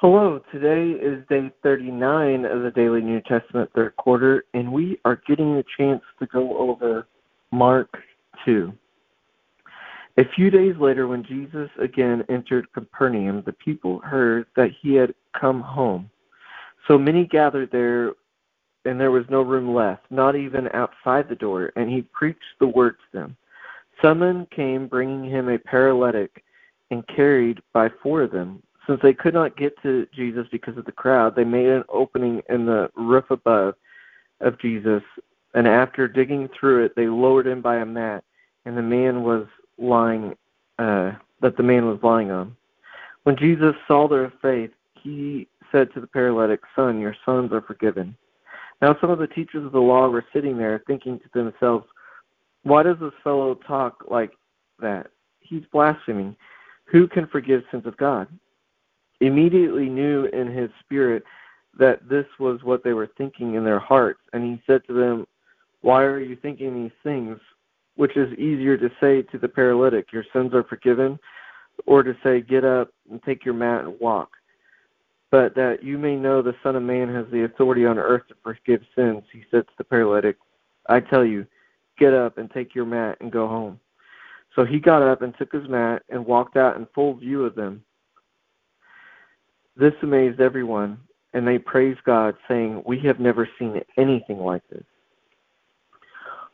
Hello, today is day 39 of the Daily New Testament third quarter, and we are getting the chance to go over Mark 2. A few days later, when Jesus again entered Capernaum, the people heard that he had come home. So many gathered there, and there was no room left, not even outside the door, and he preached the word to them. Someone came bringing him a paralytic and carried by four of them. Since they could not get to Jesus because of the crowd, they made an opening in the roof above of Jesus, and after digging through it, they lowered him by a mat, and the man was lying uh, that the man was lying on. When Jesus saw their faith, he said to the paralytic, "Son, your sons are forgiven." Now some of the teachers of the law were sitting there, thinking to themselves, "Why does this fellow talk like that? He's blaspheming. Who can forgive sins of God?" Immediately knew in his spirit that this was what they were thinking in their hearts. And he said to them, Why are you thinking these things? Which is easier to say to the paralytic, Your sins are forgiven, or to say, Get up and take your mat and walk. But that you may know the Son of Man has the authority on earth to forgive sins, he said to the paralytic, I tell you, get up and take your mat and go home. So he got up and took his mat and walked out in full view of them. This amazed everyone, and they praised God, saying, We have never seen anything like this.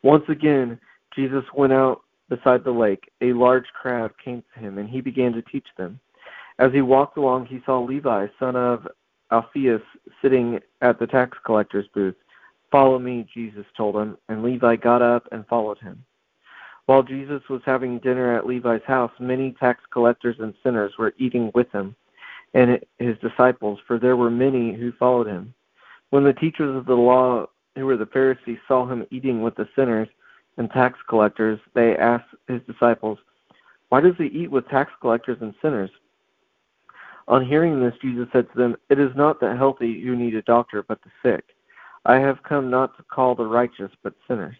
Once again, Jesus went out beside the lake. A large crowd came to him, and he began to teach them. As he walked along, he saw Levi, son of Alphaeus, sitting at the tax collector's booth. Follow me, Jesus told him, and Levi got up and followed him. While Jesus was having dinner at Levi's house, many tax collectors and sinners were eating with him and his disciples, for there were many who followed him. When the teachers of the law, who were the Pharisees, saw him eating with the sinners and tax collectors, they asked his disciples, Why does he eat with tax collectors and sinners? On hearing this, Jesus said to them, It is not the healthy who need a doctor, but the sick. I have come not to call the righteous, but sinners.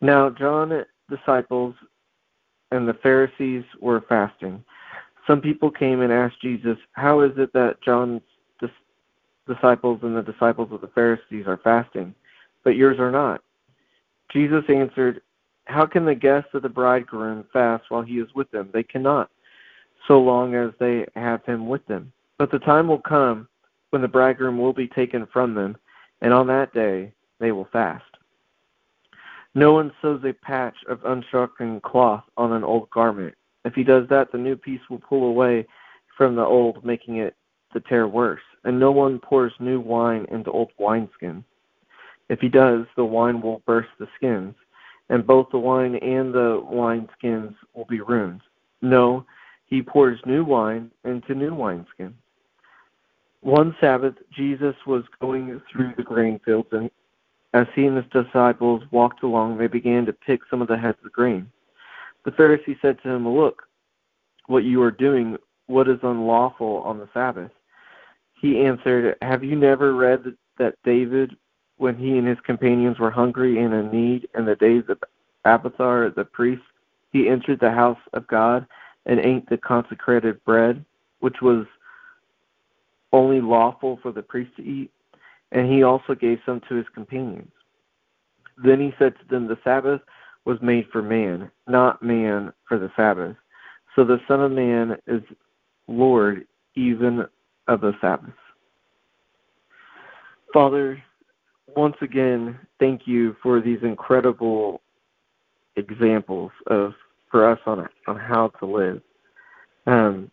Now, John's disciples and the Pharisees were fasting some people came and asked Jesus, How is it that John's dis- disciples and the disciples of the Pharisees are fasting, but yours are not? Jesus answered, How can the guests of the bridegroom fast while he is with them? They cannot, so long as they have him with them. But the time will come when the bridegroom will be taken from them, and on that day they will fast. No one sews a patch of unshrunken cloth on an old garment if he does that, the new piece will pull away from the old, making it the tear worse. And no one pours new wine into old wineskins. If he does, the wine will burst the skins, and both the wine and the wineskins will be ruined. No, he pours new wine into new wineskins. One Sabbath, Jesus was going through the grain fields, and as he and his disciples walked along, they began to pick some of the heads of grain. The Pharisee said to him, Look, what you are doing, what is unlawful on the Sabbath? He answered, Have you never read that David, when he and his companions were hungry and in need in the days of Abiathar the priest, he entered the house of God and ate the consecrated bread, which was only lawful for the priest to eat, and he also gave some to his companions. Then he said to them, The Sabbath was made for man, not man for the Sabbath. So the Son of Man is Lord even of the Sabbath. Father, once again, thank you for these incredible examples of for us on on how to live. Um,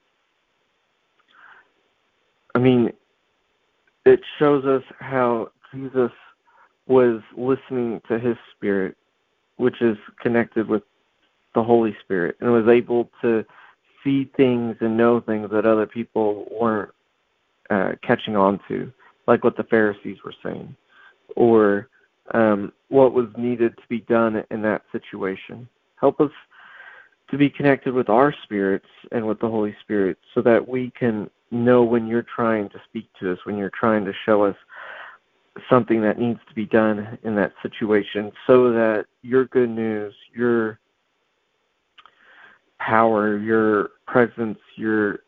I mean, it shows us how Jesus was listening to his spirit which is connected with the Holy Spirit, and was able to see things and know things that other people weren't uh, catching on to, like what the Pharisees were saying, or um, what was needed to be done in that situation. Help us to be connected with our spirits and with the Holy Spirit so that we can know when you're trying to speak to us, when you're trying to show us something that needs to be done in that situation so that your good news, your power, your presence, your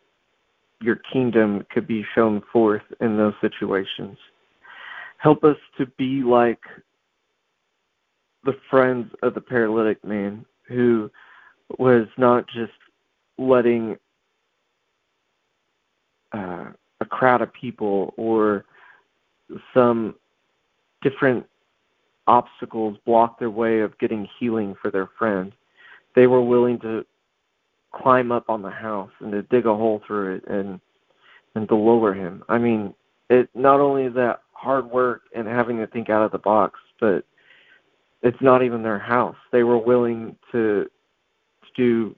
your kingdom could be shown forth in those situations. Help us to be like the friends of the paralytic man who was not just letting uh, a crowd of people or some different obstacles block their way of getting healing for their friend. They were willing to climb up on the house and to dig a hole through it and and to lower him. I mean, it not only is that hard work and having to think out of the box, but it's not even their house. They were willing to, to do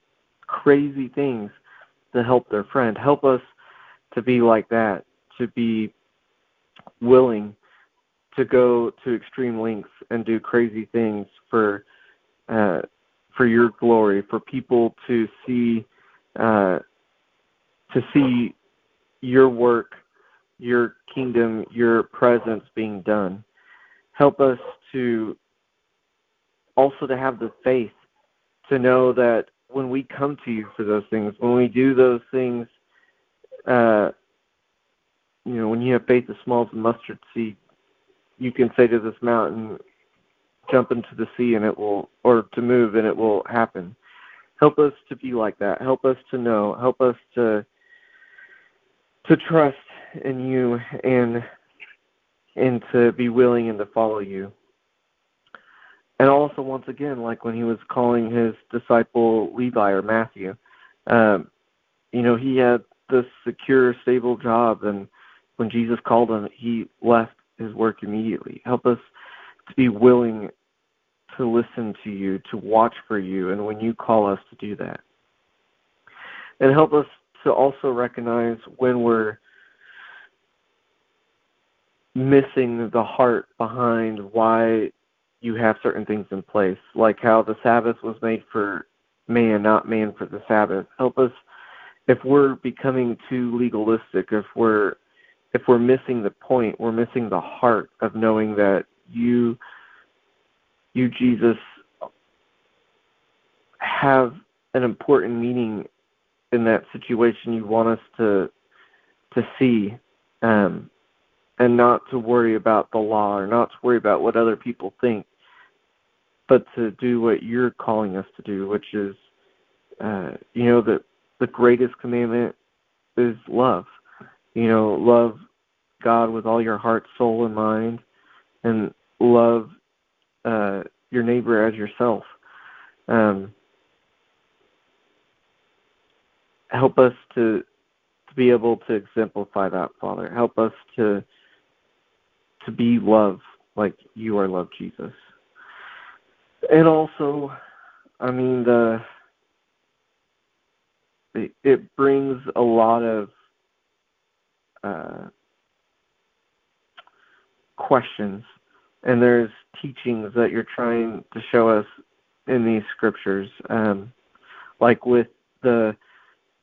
crazy things to help their friend. Help us to be like that, to be willing to go to extreme lengths and do crazy things for uh, for your glory, for people to see uh, to see your work, your kingdom, your presence being done. Help us to also to have the faith to know that when we come to you for those things, when we do those things, uh, you know, when you have faith as small as a mustard seed, you can say to this mountain, jump into the sea and it will, or to move and it will happen. Help us to be like that. Help us to know. Help us to to trust in you and and to be willing and to follow you. And also, once again, like when he was calling his disciple Levi or Matthew, um, you know, he had this secure, stable job, and when Jesus called him, he left his work immediately. Help us to be willing to listen to you, to watch for you, and when you call us to do that. And help us to also recognize when we're missing the heart behind why you have certain things in place, like how the Sabbath was made for man, not man for the Sabbath. Help us if we're becoming too legalistic, if we're if we're missing the point, we're missing the heart of knowing that you you Jesus have an important meaning in that situation you want us to to see um and not to worry about the law or not to worry about what other people think, but to do what you're calling us to do, which is, uh, you know, the the greatest commandment is love. You know, love God with all your heart, soul, and mind, and love uh, your neighbor as yourself. Um, help us to to be able to exemplify that, Father. Help us to to be love like you are love, Jesus. And also, I mean the it, it brings a lot of uh, questions, and there's teachings that you're trying to show us in these scriptures, um, like with the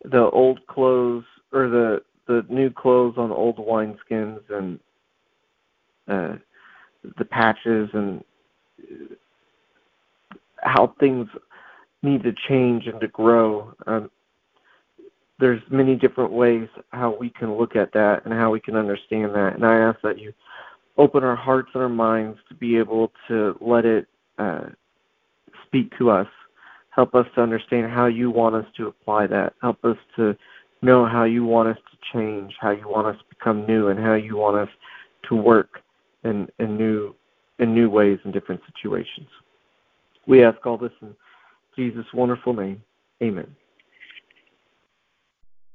the old clothes or the the new clothes on old wineskins and uh, the patches and how things need to change and to grow. Um, there's many different ways how we can look at that and how we can understand that. And I ask that you open our hearts and our minds to be able to let it uh, speak to us. Help us to understand how you want us to apply that. Help us to know how you want us to change, how you want us to become new, and how you want us to work in, in new in new ways in different situations. We ask all this in Jesus' wonderful name. Amen.